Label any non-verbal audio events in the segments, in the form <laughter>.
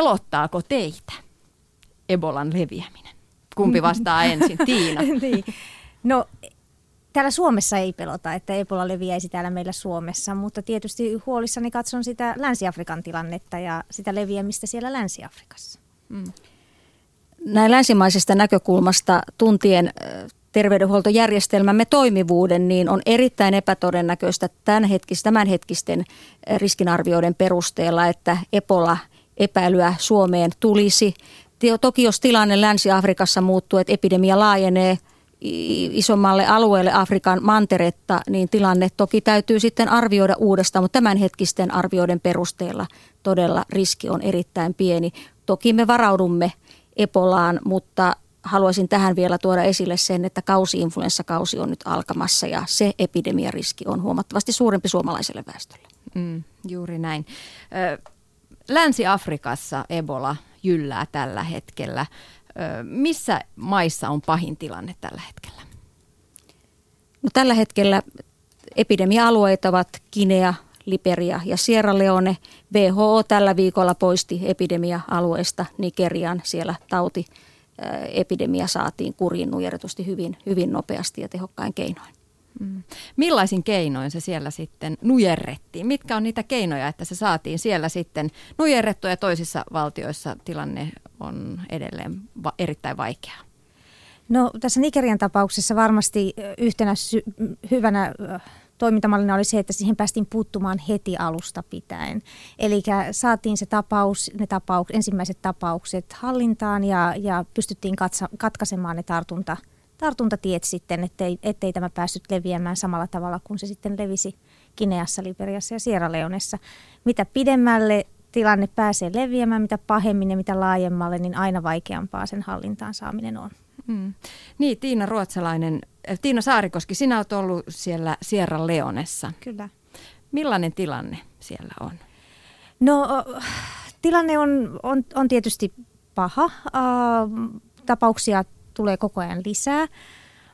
Pelottaako teitä Ebolan leviäminen? Kumpi vastaa ensin? Tiina. <laughs> niin. No täällä Suomessa ei pelota, että Ebola leviäisi täällä meillä Suomessa, mutta tietysti huolissani katson sitä Länsi-Afrikan tilannetta ja sitä leviämistä siellä Länsi-Afrikassa. Mm. Näin länsimaisesta näkökulmasta tuntien terveydenhuoltojärjestelmämme toimivuuden, niin on erittäin epätodennäköistä tämänhetkisten riskinarvioiden perusteella, että Ebola epäilyä Suomeen tulisi. Toki jos tilanne Länsi-Afrikassa muuttuu, että epidemia laajenee isommalle alueelle Afrikan manteretta, niin tilanne toki täytyy sitten arvioida uudestaan, mutta tämänhetkisten arvioiden perusteella todella riski on erittäin pieni. Toki me varaudumme Ebolaan, mutta haluaisin tähän vielä tuoda esille sen, että kausi-influenssakausi on nyt alkamassa ja se epidemiariski on huomattavasti suurempi suomalaiselle väestölle. Mm, juuri näin. Länsi-Afrikassa Ebola jyllää tällä hetkellä. Missä maissa on pahin tilanne tällä hetkellä? No, tällä hetkellä epidemia-alueita ovat Kinea, Liberia ja Sierra Leone. WHO tällä viikolla poisti epidemia-alueesta Nigerian. Siellä tauti epidemia saatiin kuriin nujerretusti hyvin, hyvin nopeasti ja tehokkain keinoin. Mm. Millaisin keinoin se siellä sitten nujerrettiin? Mitkä on niitä keinoja, että se saatiin siellä sitten nujerrettua ja toisissa valtioissa tilanne on edelleen va- erittäin vaikea? No tässä Nigerian tapauksessa varmasti yhtenä sy- hyvänä toimintamallina oli se, että siihen päästiin puuttumaan heti alusta pitäen. Eli saatiin se tapaus, ne tapaus, ensimmäiset tapaukset hallintaan ja, ja pystyttiin katsa, katkaisemaan ne tartunta, tartuntatiet sitten, ettei, ettei tämä päässyt leviämään samalla tavalla kuin se sitten levisi Kineassa, Liberiassa ja Sierra Leonessa. Mitä pidemmälle tilanne pääsee leviämään, mitä pahemmin ja mitä laajemmalle, niin aina vaikeampaa sen hallintaan saaminen on. Mm. Niin, Tiina Ruotsalainen, äh, Tiina Saarikoski, sinä olet ollut siellä Sierra Leonessa. Kyllä. Millainen tilanne siellä on? No tilanne on, on, on tietysti paha. Uh, tapauksia tulee koko ajan lisää.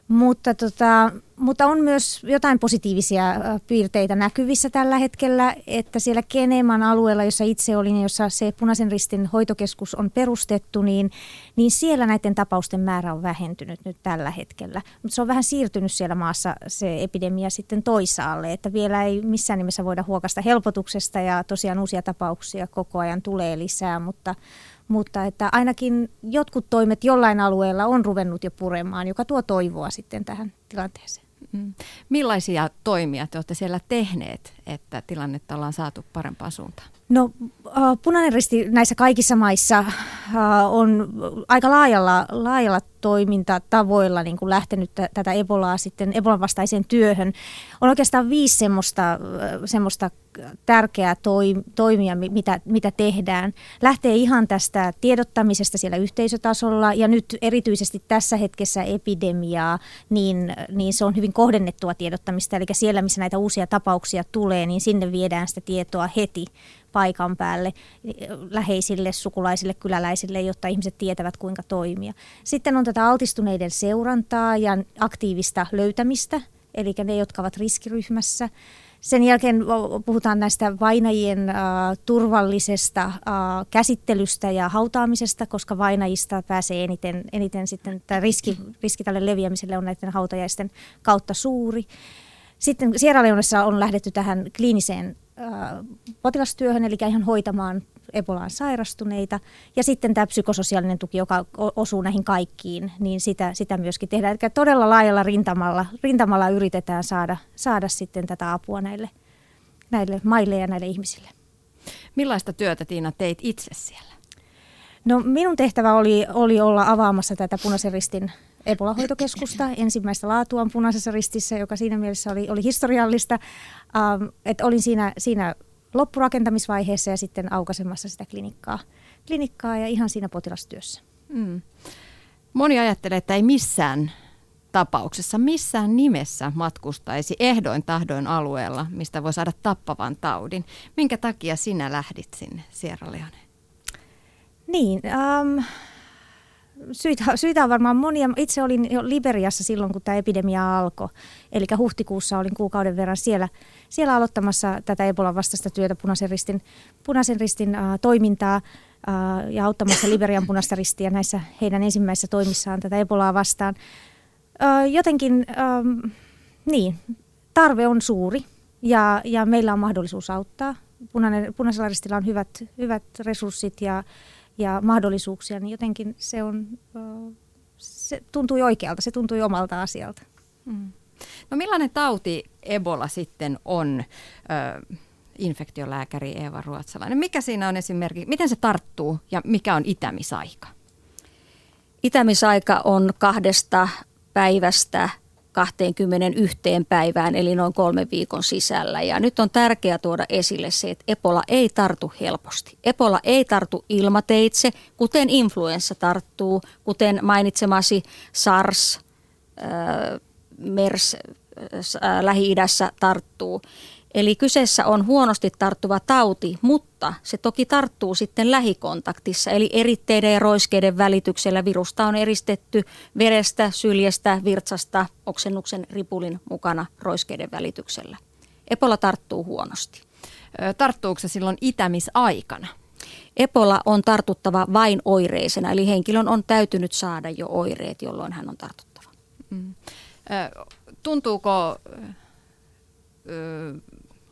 Mutta, tota, mutta on myös jotain positiivisia piirteitä näkyvissä tällä hetkellä, että siellä Keneman alueella, jossa itse olin, jossa se punaisen ristin hoitokeskus on perustettu, niin, niin siellä näiden tapausten määrä on vähentynyt nyt tällä hetkellä. Mutta se on vähän siirtynyt siellä maassa se epidemia sitten toisaalle, että vielä ei missään nimessä voida huokasta helpotuksesta ja tosiaan uusia tapauksia koko ajan tulee lisää, mutta mutta että ainakin jotkut toimet jollain alueella on ruvennut jo puremaan, joka tuo toivoa sitten tähän tilanteeseen. Mm. Millaisia toimia te olette siellä tehneet, että tilannetta ollaan saatu parempaan suuntaan? No punainen risti näissä kaikissa maissa on aika laajalla, laajalla toimintatavoilla niin kuin lähtenyt t- tätä Ebolaa sitten Ebolan vastaiseen työhön. On oikeastaan viisi semmoista, semmoista tärkeää toi, toimia, mitä, mitä tehdään. Lähtee ihan tästä tiedottamisesta siellä yhteisötasolla ja nyt erityisesti tässä hetkessä epidemiaa, niin, niin se on hyvin kohdennettua tiedottamista. Eli siellä, missä näitä uusia tapauksia tulee, niin sinne viedään sitä tietoa heti paikan päälle läheisille, sukulaisille, kyläläisille, jotta ihmiset tietävät kuinka toimia. Sitten on tätä altistuneiden seurantaa ja aktiivista löytämistä, eli ne, jotka ovat riskiryhmässä. Sen jälkeen puhutaan näistä vainajien äh, turvallisesta äh, käsittelystä ja hautaamisesta, koska vainajista pääsee eniten, eniten sitten, tämä riski, riski tälle leviämiselle on näiden hautajaisten kautta suuri. Sitten Sierra Leonessa on lähdetty tähän kliiniseen potilastyöhön, eli ihan hoitamaan Ebolaan sairastuneita. Ja sitten tämä psykososiaalinen tuki, joka osuu näihin kaikkiin, niin sitä, sitä myöskin tehdään. Eli todella laajalla rintamalla, rintamalla yritetään saada, saada sitten tätä apua näille, näille maille ja näille ihmisille. Millaista työtä Tiina teit itse siellä? No minun tehtävä oli, oli olla avaamassa tätä punaisen ristin Ebola-hoitokeskusta, ensimmäistä laatuaan punaisessa ristissä, joka siinä mielessä oli, oli historiallista. Ähm, että olin siinä, siinä loppurakentamisvaiheessa ja sitten aukaisemassa sitä klinikkaa, klinikkaa ja ihan siinä potilastyössä. Mm. Moni ajattelee, että ei missään tapauksessa, missään nimessä matkustaisi ehdoin tahdoin alueella, mistä voi saada tappavan taudin. Minkä takia sinä lähdit sinne Sierra Leoneen? Niin, um, syitä, syitä on varmaan monia. Itse olin jo Liberiassa silloin, kun tämä epidemia alkoi. Eli huhtikuussa olin kuukauden verran siellä, siellä aloittamassa tätä Ebolan vastaista työtä, punaisen ristin, punaisen ristin uh, toimintaa. ja auttamassa Liberian punaista ristiä näissä heidän ensimmäisissä toimissaan tätä Ebolaa vastaan. Jotenkin, niin, tarve on suuri ja, ja meillä on mahdollisuus auttaa. Punainen, punaisella ristillä on hyvät, hyvät resurssit ja, ja mahdollisuuksia, niin jotenkin se, on, se tuntui oikealta, se tuntui omalta asialta. Mm. No millainen tauti Ebola sitten on? Ö, infektiolääkäri Eeva Ruotsalainen. Mikä siinä on esimerkiksi, miten se tarttuu ja mikä on itämisaika? Itämisaika on kahdesta päivästä 21 päivään, eli noin kolmen viikon sisällä. Ja nyt on tärkeää tuoda esille se, että Epola ei tartu helposti. Epola ei tartu ilmateitse, kuten influenssa tarttuu, kuten mainitsemasi SARS, äh, MERS äh, Lähi-idässä tarttuu. Eli kyseessä on huonosti tarttuva tauti, mutta se toki tarttuu sitten lähikontaktissa, eli eritteiden ja roiskeiden välityksellä virusta on eristetty verestä, syljestä, virtsasta, oksennuksen ripulin mukana roiskeiden välityksellä. Epola tarttuu huonosti. Tarttuuko se silloin itämisaikana? Epola on tartuttava vain oireisena, eli henkilön on täytynyt saada jo oireet, jolloin hän on tartuttava. Mm. Tuntuuko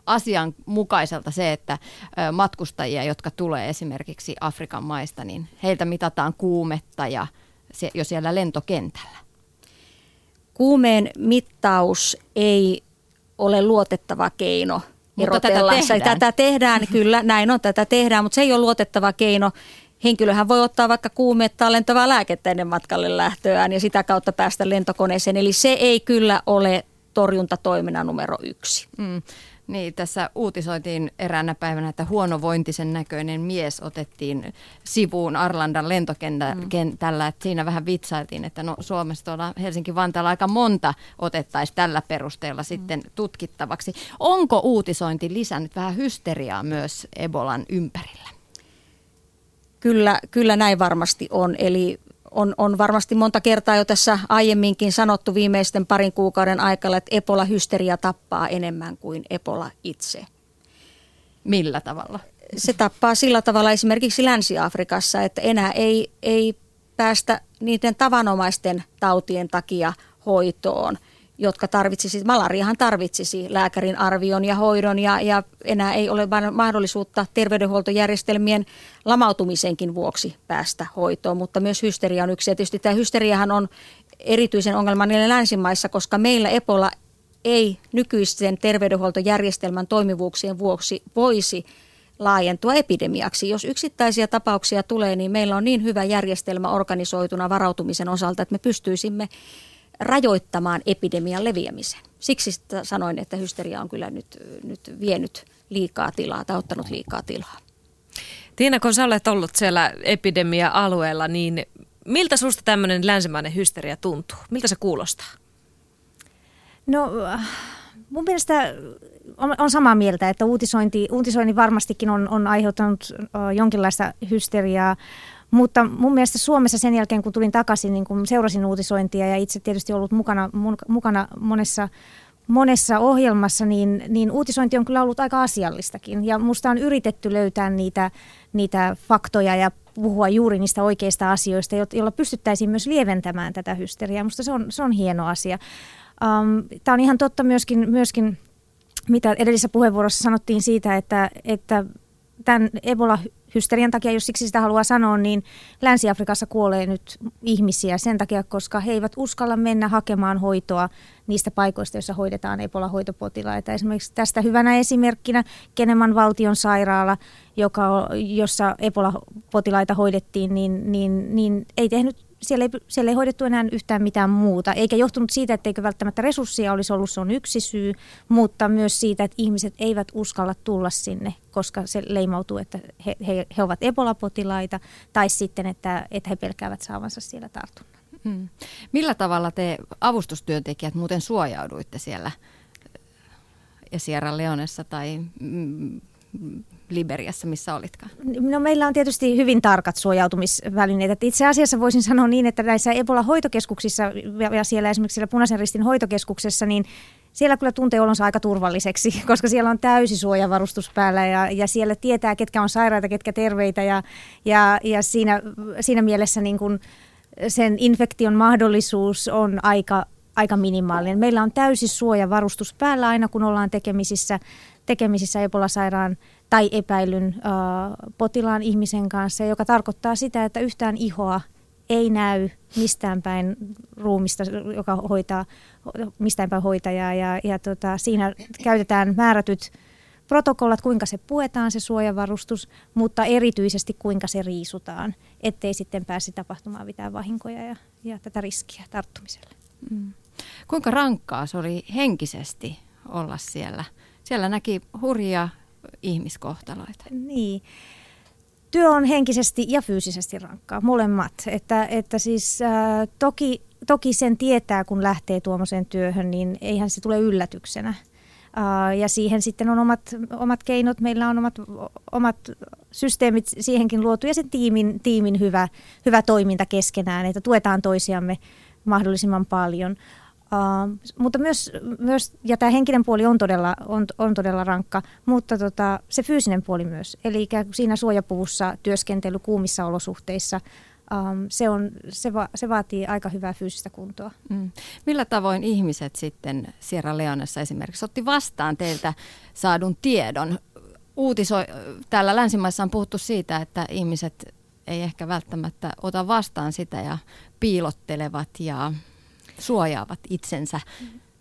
asianmukaiselta se, että matkustajia, jotka tulee esimerkiksi Afrikan maista, niin heiltä mitataan kuumetta ja se, jo siellä lentokentällä? Kuumeen mittaus ei ole luotettava keino mutta tätä tehdään. tätä tehdään, <laughs> kyllä, näin on, tätä tehdään, mutta se ei ole luotettava keino. Henkilöhän voi ottaa vaikka kuumetta alentavaa lääkettä ennen matkalle lähtöään ja sitä kautta päästä lentokoneeseen. Eli se ei kyllä ole torjuntatoiminnan numero yksi. Mm. Niin, tässä uutisoitiin eräänä päivänä, että huonovointisen näköinen mies otettiin sivuun Arlandan lentokentällä. Mm. Että siinä vähän vitsailtiin, että no Suomessa tuolla Helsinki-Vantaalla aika monta otettaisiin tällä perusteella mm. sitten tutkittavaksi. Onko uutisointi lisännyt vähän hysteriaa myös Ebolan ympärillä? Kyllä, kyllä näin varmasti on. Eli on, on varmasti monta kertaa jo tässä aiemminkin sanottu viimeisten parin kuukauden aikana, että Ebola-hysteria tappaa enemmän kuin Ebola itse. Millä tavalla? Se tappaa sillä tavalla esimerkiksi Länsi-Afrikassa, että enää ei, ei päästä niiden tavanomaisten tautien takia hoitoon – jotka tarvitsisi, malariahan tarvitsisi lääkärin arvion ja hoidon ja, ja enää ei ole mahdollisuutta terveydenhuoltojärjestelmien lamautumisenkin vuoksi päästä hoitoon, mutta myös hysteria on yksi. Ja tietysti tämä hysteriahan on erityisen ongelmallinen länsimaissa, koska meillä Epola ei nykyisten terveydenhuoltojärjestelmän toimivuuksien vuoksi voisi laajentua epidemiaksi. Jos yksittäisiä tapauksia tulee, niin meillä on niin hyvä järjestelmä organisoituna varautumisen osalta, että me pystyisimme rajoittamaan epidemian leviämisen. Siksi sanoin, että hysteria on kyllä nyt, nyt vienyt liikaa tilaa tai ottanut liikaa tilaa. Tiina, kun sä olet ollut siellä epidemia-alueella, niin miltä susta tämmöinen länsimainen hysteria tuntuu? Miltä se kuulostaa? No mun mielestä on, on samaa mieltä, että uutisointi, uutisointi varmastikin on, on aiheuttanut jonkinlaista hysteriaa. Mutta mun mielestä Suomessa sen jälkeen, kun tulin takaisin, niin kun seurasin uutisointia ja itse tietysti ollut mukana, mukana monessa, monessa ohjelmassa, niin, niin uutisointi on kyllä ollut aika asiallistakin. Ja musta on yritetty löytää niitä, niitä faktoja ja puhua juuri niistä oikeista asioista, joilla pystyttäisiin myös lieventämään tätä hysteriaa. Musta se on, se on hieno asia. Um, Tämä on ihan totta myöskin, myöskin, mitä edellisessä puheenvuorossa sanottiin siitä, että, että tämän Ebola hysterian takia, jos siksi sitä haluaa sanoa, niin Länsi-Afrikassa kuolee nyt ihmisiä sen takia, koska he eivät uskalla mennä hakemaan hoitoa niistä paikoista, joissa hoidetaan Ebola-hoitopotilaita. Esimerkiksi tästä hyvänä esimerkkinä Keneman valtion sairaala, joka, jossa Ebola-potilaita hoidettiin, niin, niin, niin ei tehnyt siellä ei, siellä ei hoidettu enää yhtään mitään muuta, eikä johtunut siitä, etteikö välttämättä resursseja olisi ollut, se on yksi syy, mutta myös siitä, että ihmiset eivät uskalla tulla sinne, koska se leimautuu, että he, he, he ovat Ebola-potilaita, tai sitten, että, että he pelkäävät saavansa siellä tartunnan. Hmm. Millä tavalla te avustustyöntekijät muuten suojauduitte siellä ja Sierra Leonessa tai mm, Liberiassa, missä olitkaan? No meillä on tietysti hyvin tarkat suojautumisvälineet. Itse asiassa voisin sanoa niin, että näissä Ebola-hoitokeskuksissa ja siellä esimerkiksi siellä Punaisen ristin hoitokeskuksessa, niin siellä kyllä tuntee olonsa aika turvalliseksi, <laughs> koska siellä on täysi suojavarustus päällä ja, ja siellä tietää, ketkä on sairaita, ketkä terveitä ja, ja, ja siinä, siinä mielessä niin kuin sen infektion mahdollisuus on aika, aika minimaalinen. Meillä on täysi suojavarustus päällä aina, kun ollaan tekemisissä, tekemisissä Ebola-sairaan tai epäilyn potilaan ihmisen kanssa, joka tarkoittaa sitä, että yhtään ihoa ei näy mistään päin ruumista, joka hoitaa mistään päin hoitajaa. Ja, ja tota, siinä käytetään määrätyt protokollat, kuinka se puetaan se suojavarustus, mutta erityisesti kuinka se riisutaan, ettei sitten pääsi tapahtumaan mitään vahinkoja ja, ja tätä riskiä tarttumiselle. Mm. Kuinka rankkaa se oli henkisesti olla siellä? Siellä näki hurjia ihmiskohtaloita. Niin työ on henkisesti ja fyysisesti rankkaa, molemmat. Että, että siis äh, toki, toki sen tietää, kun lähtee tuommoiseen työhön, niin eihän se tule yllätyksenä. Äh, ja siihen sitten on omat, omat keinot, meillä on omat, omat systeemit siihenkin luotu ja sen tiimin, tiimin hyvä, hyvä toiminta keskenään, että tuetaan toisiamme mahdollisimman paljon. Uh, mutta myös, myös, ja tämä henkinen puoli on todella, on, on todella rankka, mutta tota, se fyysinen puoli myös. Eli ikään kuin siinä suojapuvussa työskentely kuumissa olosuhteissa, um, se, on, se, va, se vaatii aika hyvää fyysistä kuntoa. Mm. Millä tavoin ihmiset sitten Sierra Leonessa esimerkiksi otti vastaan teiltä saadun tiedon? Uutiso, täällä länsimaissa on puhuttu siitä, että ihmiset ei ehkä välttämättä ota vastaan sitä ja piilottelevat ja suojaavat itsensä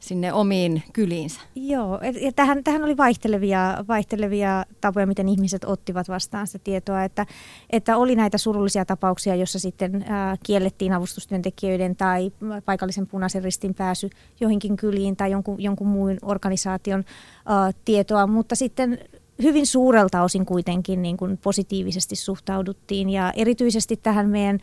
sinne omiin kyliinsä. Joo, ja tähän, tähän oli vaihtelevia, vaihtelevia tapoja, miten ihmiset ottivat vastaan sitä tietoa, että, että oli näitä surullisia tapauksia, joissa sitten ää, kiellettiin avustustyöntekijöiden tai paikallisen punaisen ristin pääsy joihinkin kyliin tai jonkun, jonkun muun organisaation ää, tietoa, mutta sitten hyvin suurelta osin kuitenkin niin kuin positiivisesti suhtauduttiin ja erityisesti tähän meidän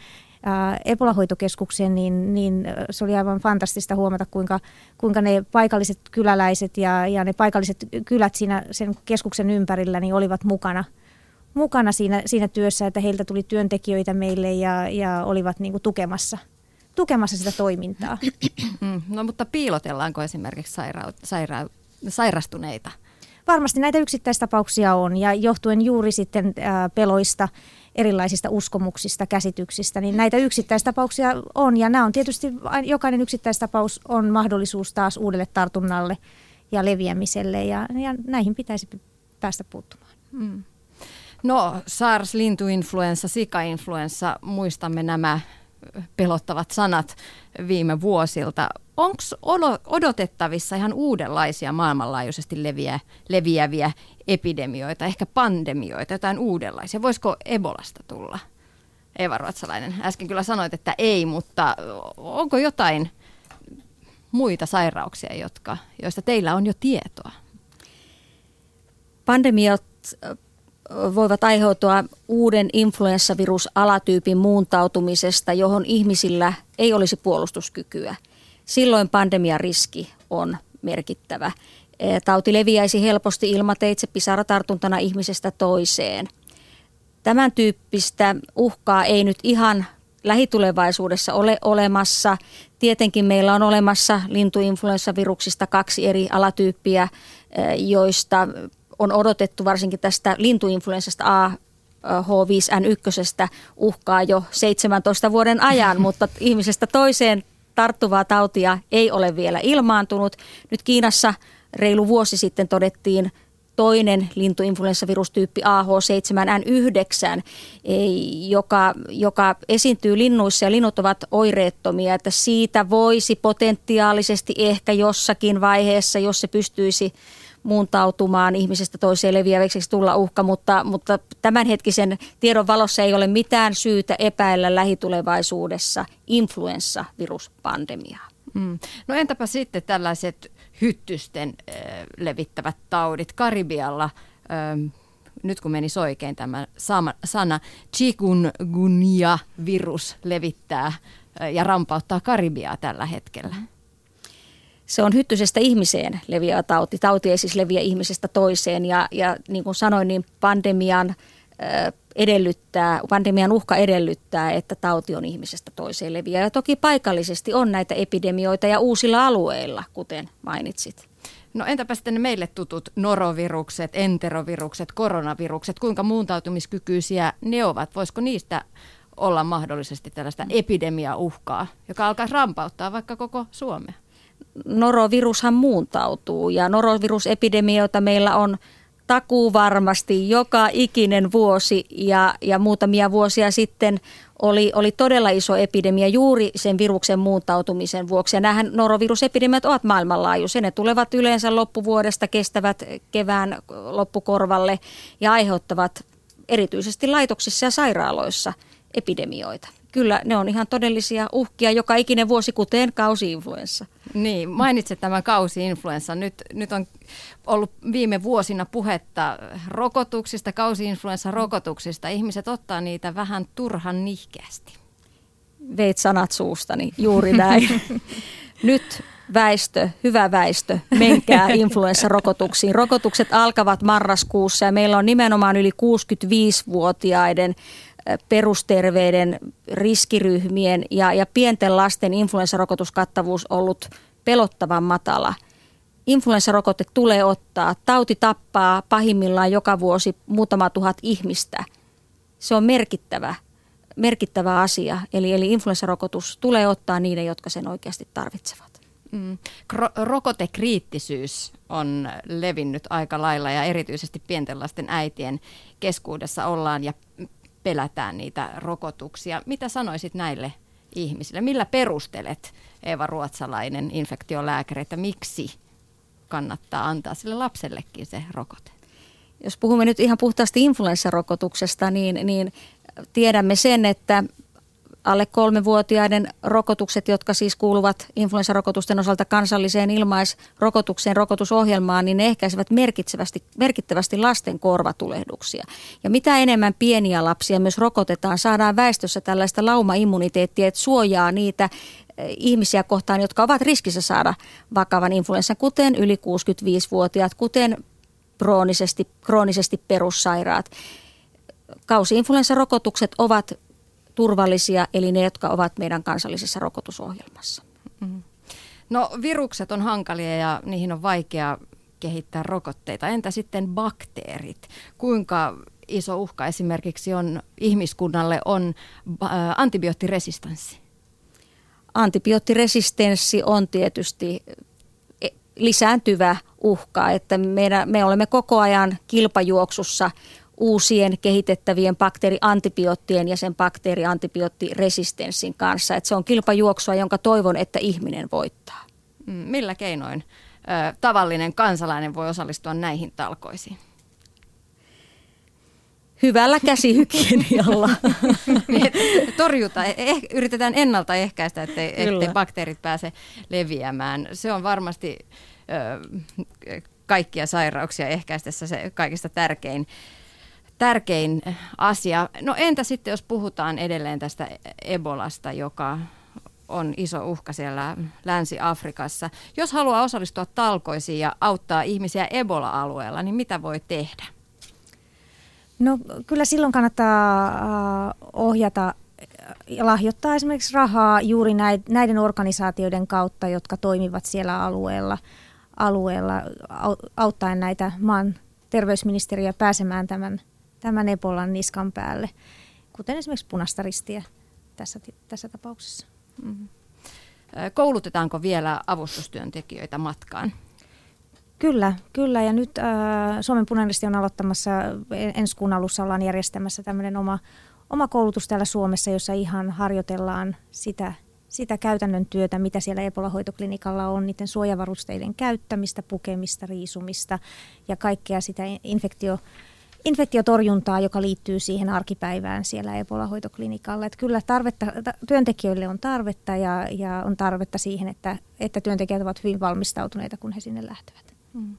Ebola-hoitokeskukseen, niin, niin se oli aivan fantastista huomata, kuinka, kuinka ne paikalliset kyläläiset ja, ja ne paikalliset kylät siinä sen keskuksen ympärillä niin olivat mukana, mukana siinä, siinä työssä, että heiltä tuli työntekijöitä meille ja, ja olivat niin kuin tukemassa, tukemassa sitä toimintaa. Mm, no mutta piilotellaanko esimerkiksi saira- saira- sairastuneita? Varmasti näitä yksittäistapauksia on ja johtuen juuri sitten peloista erilaisista uskomuksista, käsityksistä, niin näitä yksittäistapauksia on. Ja nämä on tietysti, jokainen yksittäistapaus on mahdollisuus taas uudelle tartunnalle ja leviämiselle, ja, ja näihin pitäisi päästä puuttumaan. Mm. No SARS, lintuinfluenssa, sikainfluenssa, muistamme nämä pelottavat sanat viime vuosilta. Onko odotettavissa ihan uudenlaisia maailmanlaajuisesti leviä, leviäviä epidemioita, ehkä pandemioita, jotain uudenlaisia? Voisiko Ebolasta tulla? Eva Ruotsalainen, äsken kyllä sanoit, että ei, mutta onko jotain muita sairauksia, jotka, joista teillä on jo tietoa? Pandemiat voivat aiheutua uuden influenssavirus-alatyypin muuntautumisesta, johon ihmisillä ei olisi puolustuskykyä. Silloin pandemian riski on merkittävä. E, tauti leviäisi helposti ilmateitse pisaratartuntana ihmisestä toiseen. Tämän tyyppistä uhkaa ei nyt ihan lähitulevaisuudessa ole olemassa. Tietenkin meillä on olemassa lintuinfluenssaviruksista kaksi eri alatyyppiä, e, joista on odotettu varsinkin tästä lintuinfluenssasta A H5N1 uhkaa jo 17 vuoden ajan, <laughs> mutta ihmisestä toiseen tarttuvaa tautia ei ole vielä ilmaantunut. Nyt Kiinassa reilu vuosi sitten todettiin toinen lintuinfluenssavirustyyppi AH7N9, joka, joka esiintyy linnuissa ja linnut ovat oireettomia, että siitä voisi potentiaalisesti ehkä jossakin vaiheessa, jos se pystyisi muuntautumaan ihmisestä toiseen leviäväksi tulla uhka, mutta, mutta tämänhetkisen tiedon valossa ei ole mitään syytä epäillä lähitulevaisuudessa influenssaviruspandemiaa. Mm. No entäpä sitten tällaiset hyttysten äh, levittävät taudit Karibialla? Äh, nyt kun meni oikein tämä sama, sana, chikungunya-virus levittää ja rampauttaa Karibiaa tällä hetkellä. Se on hyttysestä ihmiseen leviävä tauti. Tauti ei siis leviä ihmisestä toiseen ja, ja niin kuin sanoin, niin pandemian edellyttää, pandemian uhka edellyttää, että tauti on ihmisestä toiseen leviä. Ja toki paikallisesti on näitä epidemioita ja uusilla alueilla, kuten mainitsit. No entäpä sitten ne meille tutut norovirukset, enterovirukset, koronavirukset, kuinka muuntautumiskykyisiä ne ovat? Voisiko niistä olla mahdollisesti tällaista epidemiauhkaa, joka alkaa rampauttaa vaikka koko Suomea? Norovirushan muuntautuu ja norovirusepidemioita meillä on takuu varmasti joka ikinen vuosi ja, ja muutamia vuosia sitten oli, oli todella iso epidemia juuri sen viruksen muuntautumisen vuoksi. Ja nämähän norovirusepidemiat ovat maailmanlaajuisia. Ne tulevat yleensä loppuvuodesta, kestävät kevään loppukorvalle ja aiheuttavat erityisesti laitoksissa ja sairaaloissa epidemioita kyllä ne on ihan todellisia uhkia joka ikinen vuosi, kuten kausiinfluenssa. Niin, mainitsit tämän kausiinfluenssa. Nyt, nyt on ollut viime vuosina puhetta rokotuksista, kausiinfluenssarokotuksista. Ihmiset ottaa niitä vähän turhan nihkeästi. Veit sanat suustani, juuri näin. <laughs> Nyt väestö, hyvä väestö, menkää influenssarokotuksiin. Rokotukset alkavat marraskuussa ja meillä on nimenomaan yli 65-vuotiaiden perusterveiden riskiryhmien ja, ja pienten lasten influenssarokotuskattavuus ollut pelottavan matala. Influenssarokote tulee ottaa. Tauti tappaa pahimmillaan joka vuosi muutama tuhat ihmistä. Se on merkittävä, merkittävä asia. Eli, eli influenssarokotus tulee ottaa niiden, jotka sen oikeasti tarvitsevat. Mm. Rokotekriittisyys on levinnyt aika lailla ja erityisesti pienten lasten äitien keskuudessa ollaan ja pelätään niitä rokotuksia. Mitä sanoisit näille ihmisille? Millä perustelet, Eeva Ruotsalainen, infektiolääkäri, että miksi kannattaa antaa sille lapsellekin se rokote? Jos puhumme nyt ihan puhtaasti influenssarokotuksesta, niin, niin tiedämme sen, että alle kolmevuotiaiden rokotukset, jotka siis kuuluvat influenssarokotusten osalta kansalliseen ilmaisrokotukseen rokotusohjelmaan, niin ne ehkäisevät merkittävästi, merkittävästi lasten korvatulehduksia. Ja mitä enemmän pieniä lapsia myös rokotetaan, saadaan väestössä tällaista laumaimmuniteettia, että suojaa niitä eh, ihmisiä kohtaan, jotka ovat riskissä saada vakavan influenssan, kuten yli 65-vuotiaat, kuten kroonisesti, kroonisesti perussairaat. Kausi-influenssarokotukset ovat turvallisia, eli ne, jotka ovat meidän kansallisessa rokotusohjelmassa. Mm-hmm. No virukset on hankalia ja niihin on vaikea kehittää rokotteita. Entä sitten bakteerit? Kuinka iso uhka esimerkiksi on ihmiskunnalle on antibioottiresistanssi? Antibioottiresistenssi on tietysti e, lisääntyvä uhka, että meidän, me olemme koko ajan kilpajuoksussa uusien kehitettävien bakteeriantibioottien ja sen bakteeriantibioottiresistenssin kanssa. Että se on kilpajuoksua, jonka toivon, että ihminen voittaa. Mm, millä keinoin ö, tavallinen kansalainen voi osallistua näihin talkoisiin? Hyvällä käsihygienialla. <laughs> niin, torjuta, eh, yritetään ennaltaehkäistä, ettei, ettei bakteerit pääse leviämään. Se on varmasti ö, kaikkia sairauksia ehkäistessä se kaikista tärkein tärkein asia. No entä sitten, jos puhutaan edelleen tästä Ebolasta, joka on iso uhka siellä Länsi-Afrikassa. Jos haluaa osallistua talkoisiin ja auttaa ihmisiä Ebola-alueella, niin mitä voi tehdä? No kyllä silloin kannattaa äh, ohjata ja lahjoittaa esimerkiksi rahaa juuri näiden organisaatioiden kautta, jotka toimivat siellä alueella, alueella auttaen näitä maan terveysministeriä pääsemään tämän tämän Ebolan niskan päälle, kuten esimerkiksi punaista ristiä tässä, tässä tapauksessa. Mm-hmm. Koulutetaanko vielä avustustyöntekijöitä matkaan? Kyllä, kyllä. Ja nyt äh, Suomen punainen on aloittamassa, ensi kuun alussa ollaan järjestämässä tämmöinen oma, oma koulutus täällä Suomessa, jossa ihan harjoitellaan sitä, sitä käytännön työtä, mitä siellä Ebola-hoitoklinikalla on, niiden suojavarusteiden käyttämistä, pukemista, riisumista ja kaikkea sitä infektio infektiotorjuntaa, joka liittyy siihen arkipäivään siellä Ebola-hoitoklinikalla. Että kyllä tarvetta, työntekijöille on tarvetta ja, ja on tarvetta siihen, että, että työntekijät ovat hyvin valmistautuneita, kun he sinne lähtevät. Hmm.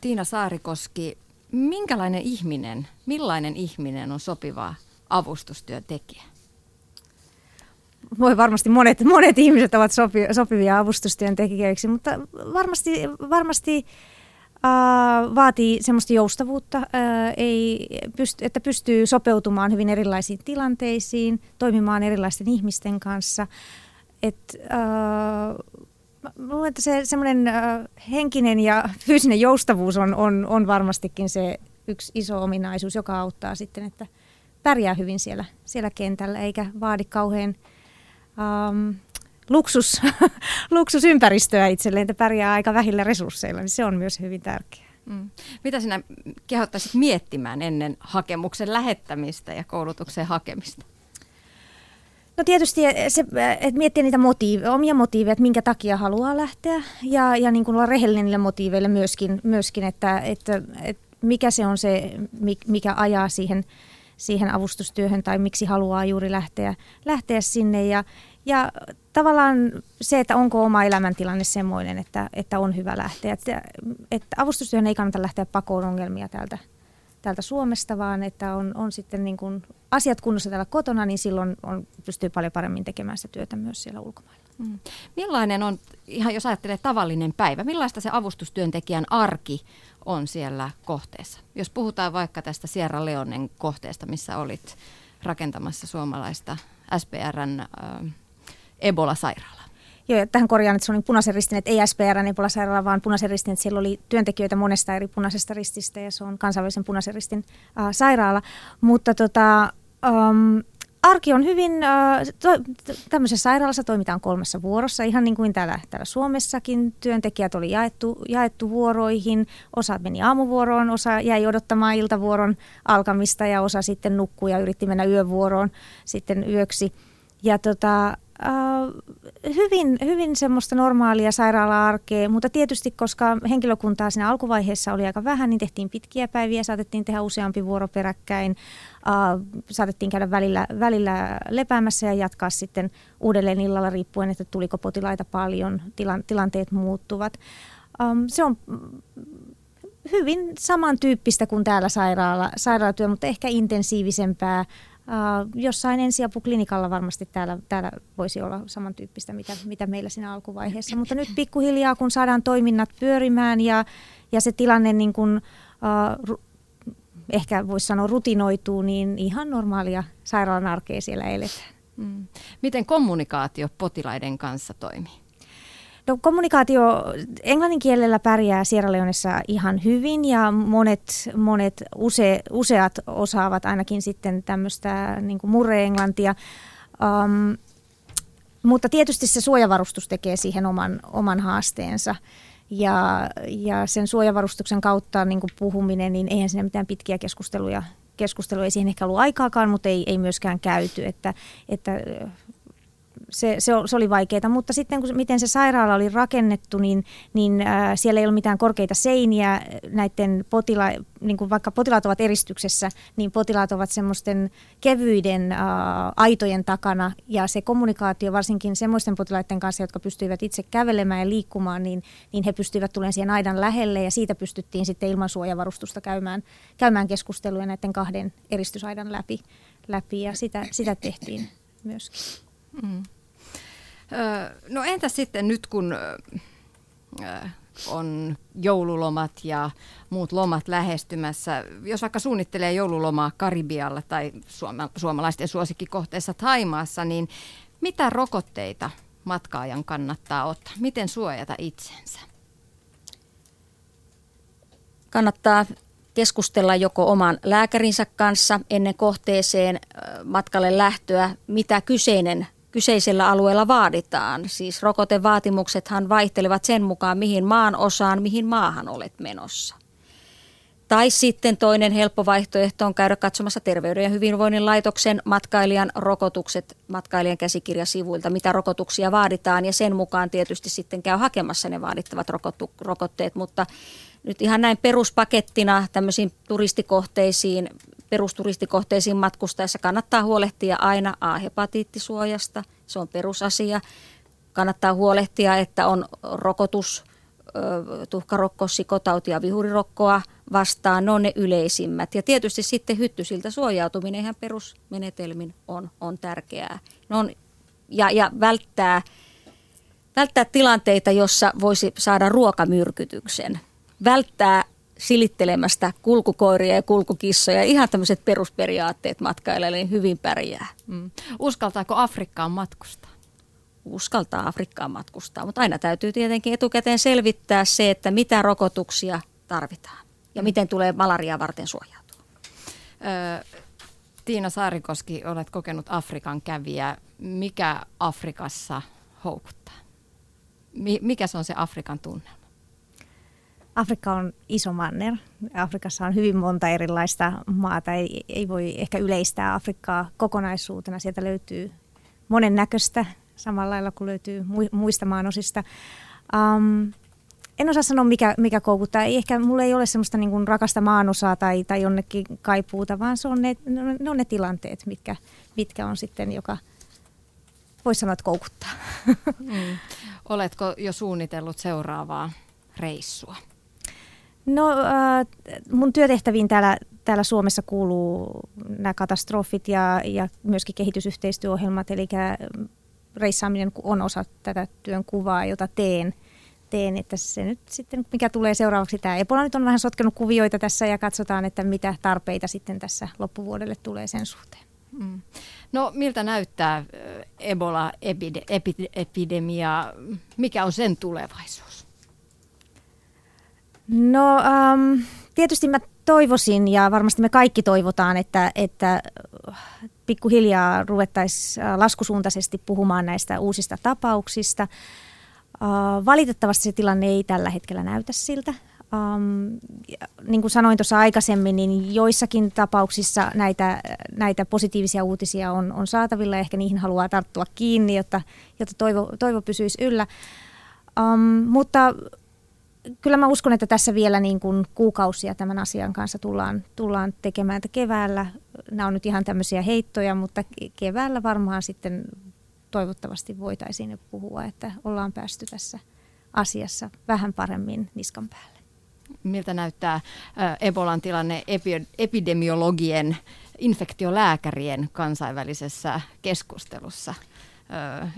Tiina Saarikoski, minkälainen ihminen, millainen ihminen on sopiva avustustyöntekijä? voi varmasti monet, monet ihmiset ovat sopi, sopivia avustustyöntekijöiksi, mutta varmasti, varmasti vaatii semmoista joustavuutta, ei pyst- että pystyy sopeutumaan hyvin erilaisiin tilanteisiin, toimimaan erilaisten ihmisten kanssa. Et, luulen, että se semmoinen henkinen ja fyysinen joustavuus on, on, on varmastikin se yksi iso ominaisuus, joka auttaa sitten, että pärjää hyvin siellä, siellä kentällä, eikä vaadi kauhean um, luksus, <laughs> luksusympäristöä itselleen, että pärjää aika vähillä resursseilla, niin se on myös hyvin tärkeää. Mm. Mitä sinä kehottaisit miettimään ennen hakemuksen lähettämistä ja koulutuksen hakemista? No tietysti se, että miettiä niitä motiive, omia motiiveja, että minkä takia haluaa lähteä ja, ja niin kuin olla rehellinen niille motiiveille myöskin, myöskin että, että, että mikä se on se, mikä ajaa siihen, siihen avustustyöhön tai miksi haluaa juuri lähteä, lähteä sinne ja, ja tavallaan se, että onko oma elämäntilanne semmoinen, että, että on hyvä lähteä. Että, että avustustyöhön ei kannata lähteä pakoon ongelmia täältä, täältä Suomesta, vaan että on, on sitten niin kuin asiat kunnossa täällä kotona, niin silloin on, pystyy paljon paremmin tekemään sitä työtä myös siellä ulkomailla. Mm. Millainen on, ihan jos ajattelee tavallinen päivä, millaista se avustustyöntekijän arki on siellä kohteessa? Jos puhutaan vaikka tästä Sierra Leonen kohteesta, missä olit rakentamassa suomalaista SPRn äh, Ebola-sairaalaa. Joo, ja tähän korjaan, että se oli punaisen ristin, että ei SPRn Ebola-sairaala, vaan punaisen ristin, että siellä oli työntekijöitä monesta eri punaisesta rististä ja se on kansainvälisen punaisen ristin äh, sairaala. Mutta tota, um, arki on hyvin, äh, tämmöisessä sairaalassa toimitaan kolmessa vuorossa, ihan niin kuin täällä, täällä Suomessakin. Työntekijät oli jaettu, jaettu vuoroihin, osa meni aamuvuoroon, osa jäi odottamaan iltavuoron alkamista ja osa sitten nukkui ja yritti mennä yövuoroon sitten yöksi. Ja tota, Uh, hyvin, hyvin semmoista normaalia sairaala-arkea, mutta tietysti koska henkilökuntaa siinä alkuvaiheessa oli aika vähän, niin tehtiin pitkiä päiviä, saatettiin tehdä useampi vuoro peräkkäin, uh, saatettiin käydä välillä, välillä lepäämässä ja jatkaa sitten uudelleen illalla riippuen, että tuliko potilaita paljon, tilan, tilanteet muuttuvat. Um, se on hyvin samantyyppistä kuin täällä sairaala, sairaalatyö, mutta ehkä intensiivisempää, jossain ensiapuklinikalla varmasti täällä, täällä voisi olla samantyyppistä, mitä, mitä meillä siinä alkuvaiheessa. Mutta nyt pikkuhiljaa, kun saadaan toiminnat pyörimään ja, ja se tilanne niin kuin, uh, ru, ehkä voisi sanoa rutinoituu, niin ihan normaalia sairaalan arkea siellä eletään. Mm. Miten kommunikaatio potilaiden kanssa toimii? No kommunikaatio englannin kielellä pärjää Sierra Leonessa ihan hyvin ja monet, monet use, useat osaavat ainakin sitten tämmöistä niin murre-englantia. Um, mutta tietysti se suojavarustus tekee siihen oman, oman haasteensa. Ja, ja sen suojavarustuksen kautta niin puhuminen, niin eihän siinä mitään pitkiä keskusteluja, keskusteluja ei siihen ehkä ollut aikaakaan, mutta ei, ei myöskään käyty. Että, että se, se, se oli vaikeaa, mutta sitten kun, miten se sairaala oli rakennettu, niin, niin äh, siellä ei ollut mitään korkeita seiniä näiden potila, niin kuin vaikka potilaat ovat eristyksessä, niin potilaat ovat semmoisten kevyiden äh, aitojen takana ja se kommunikaatio varsinkin semmoisten potilaiden kanssa, jotka pystyivät itse kävelemään ja liikkumaan, niin, niin he pystyivät tulemaan siihen aidan lähelle ja siitä pystyttiin sitten ilman suojavarustusta käymään, käymään keskusteluja näiden kahden eristysaidan läpi, läpi ja sitä, sitä tehtiin myöskin. Mm. No entä sitten nyt kun on joululomat ja muut lomat lähestymässä. Jos vaikka suunnittelee joululomaa Karibialla tai suoma- suomalaisten suosikkikohteessa Taimaassa, niin mitä rokotteita matkaajan kannattaa ottaa? Miten suojata itsensä? Kannattaa keskustella joko oman lääkärinsä kanssa ennen kohteeseen matkalle lähtöä, mitä kyseinen kyseisellä alueella vaaditaan. Siis rokotevaatimuksethan vaihtelevat sen mukaan, mihin maan osaan, mihin maahan olet menossa. Tai sitten toinen helppo vaihtoehto on käydä katsomassa Terveyden ja hyvinvoinnin laitoksen matkailijan rokotukset matkailijan käsikirjasivuilta, mitä rokotuksia vaaditaan ja sen mukaan tietysti sitten käy hakemassa ne vaadittavat rokotteet, mutta nyt ihan näin peruspakettina tämmöisiin turistikohteisiin perusturistikohteisiin matkustaessa kannattaa huolehtia aina A-hepatiittisuojasta. Se on perusasia. Kannattaa huolehtia, että on rokotus, tuhkarokko, sikotauti ja vihurirokkoa vastaan. Ne on ne yleisimmät. Ja tietysti sitten hyttysiltä suojautuminen ihan perusmenetelmin on, on tärkeää. Ne on, ja, ja välttää, välttää tilanteita, jossa voisi saada ruokamyrkytyksen. Välttää silittelemästä kulkukoiria ja kulkukissoja. Ihan tämmöiset perusperiaatteet matkailijalle niin hyvin pärjää. Mm. Uskaltaako Afrikkaan matkustaa? uskaltaa Afrikkaan matkustaa. Mutta aina täytyy tietenkin etukäteen selvittää se, että mitä rokotuksia tarvitaan ja miten tulee malaria varten suojautua. Tiina Saarikoski, olet kokenut Afrikan kävijä. Mikä Afrikassa houkuttaa? Mikä se on se Afrikan tunnelma? Afrikka on iso manner. Afrikassa on hyvin monta erilaista maata. Ei, ei voi ehkä yleistää Afrikkaa kokonaisuutena. Sieltä löytyy monen näköistä samalla lailla kuin löytyy muista maanosista. Um, en osaa sanoa, mikä, mikä koukuttaa. Ei ehkä mulla ei ole semmoista niin kuin rakasta maanosaa tai, tai jonnekin kaipuuta, vaan se on ne, ne on ne tilanteet, mitkä, mitkä on sitten, joka voisi sanoa, että koukuttaa. Mm. Oletko jo suunnitellut seuraavaa reissua? No äh, mun työtehtäviin täällä, täällä Suomessa kuuluu nämä katastrofit ja, ja myöskin kehitysyhteistyöohjelmat, eli reissaaminen on osa tätä työn kuvaa, jota teen. teen että se nyt sitten, mikä tulee seuraavaksi, tämä Ebola nyt on vähän sotkenut kuvioita tässä ja katsotaan, että mitä tarpeita sitten tässä loppuvuodelle tulee sen suhteen. Mm. No miltä näyttää Ebola-epidemia? Mikä on sen tulevaisuus? No um, tietysti mä toivoisin ja varmasti me kaikki toivotaan, että, että pikkuhiljaa ruvettaisiin laskusuuntaisesti puhumaan näistä uusista tapauksista. Uh, valitettavasti se tilanne ei tällä hetkellä näytä siltä. Um, niin kuin sanoin tuossa aikaisemmin, niin joissakin tapauksissa näitä, näitä positiivisia uutisia on, on saatavilla. Ehkä niihin haluaa tarttua kiinni, jotta, jotta toivo, toivo pysyisi yllä. Um, mutta kyllä mä uskon, että tässä vielä niin kuin kuukausia tämän asian kanssa tullaan, tullaan tekemään. Että keväällä, nämä on nyt ihan tämmöisiä heittoja, mutta keväällä varmaan sitten toivottavasti voitaisiin puhua, että ollaan päästy tässä asiassa vähän paremmin niskan päälle. Miltä näyttää Ebolan tilanne epidemiologien, infektiolääkärien kansainvälisessä keskustelussa?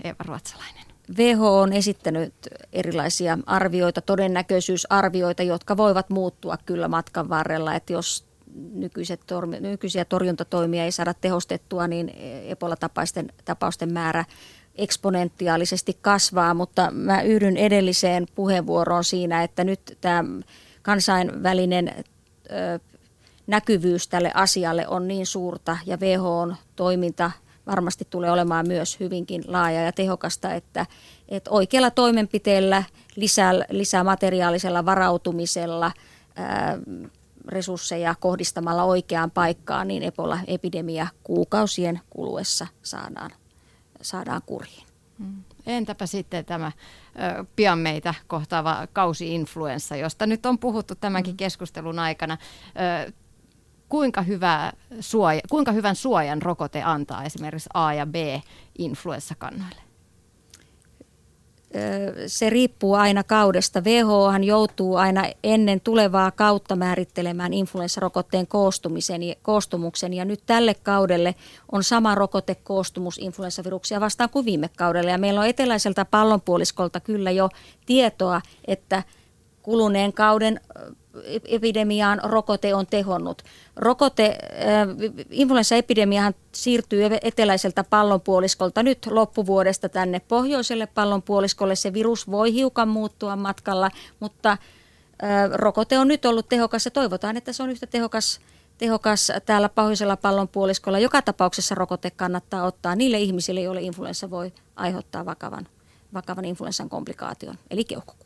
Eeva Ruotsalainen. WHO on esittänyt erilaisia arvioita, todennäköisyysarvioita, jotka voivat muuttua kyllä matkan varrella, että jos nykyiset nykyisiä torjuntatoimia ei saada tehostettua, niin Ebola-tapausten tapausten määrä eksponentiaalisesti kasvaa, mutta mä yhdyn edelliseen puheenvuoroon siinä, että nyt tämä kansainvälinen ö, näkyvyys tälle asialle on niin suurta ja WHOn toiminta varmasti tulee olemaan myös hyvinkin laaja ja tehokasta, että, että oikealla toimenpiteellä, lisää, lisää materiaalisella varautumisella, ää, resursseja kohdistamalla oikeaan paikkaan, niin Ebola-epidemia kuukausien kuluessa saadaan, saadaan kuriin. Mm. Entäpä sitten tämä ö, pian meitä kohtaava kausi-influenssa, josta nyt on puhuttu tämänkin mm. keskustelun aikana. Ö, kuinka, hyvä suoja, kuinka hyvän suojan rokote antaa esimerkiksi A- ja B-influenssakannoille? Se riippuu aina kaudesta. WHO joutuu aina ennen tulevaa kautta määrittelemään influenssarokotteen koostumisen, koostumuksen. Ja nyt tälle kaudelle on sama rokotekoostumus influenssaviruksia vastaan kuin viime kaudella. Ja meillä on eteläiseltä pallonpuoliskolta kyllä jo tietoa, että kuluneen kauden epidemiaan rokote on tehonnut. Rokote, äh, influenssaepidemiahan siirtyy eteläiseltä pallonpuoliskolta nyt loppuvuodesta tänne pohjoiselle pallonpuoliskolle. Se virus voi hiukan muuttua matkalla, mutta äh, rokote on nyt ollut tehokas ja toivotaan, että se on yhtä tehokas tehokas täällä pohjoisella pallonpuoliskolla. Joka tapauksessa rokote kannattaa ottaa niille ihmisille, joille influenssa voi aiheuttaa vakavan, vakavan influenssan komplikaation, eli keuhkokuoleman.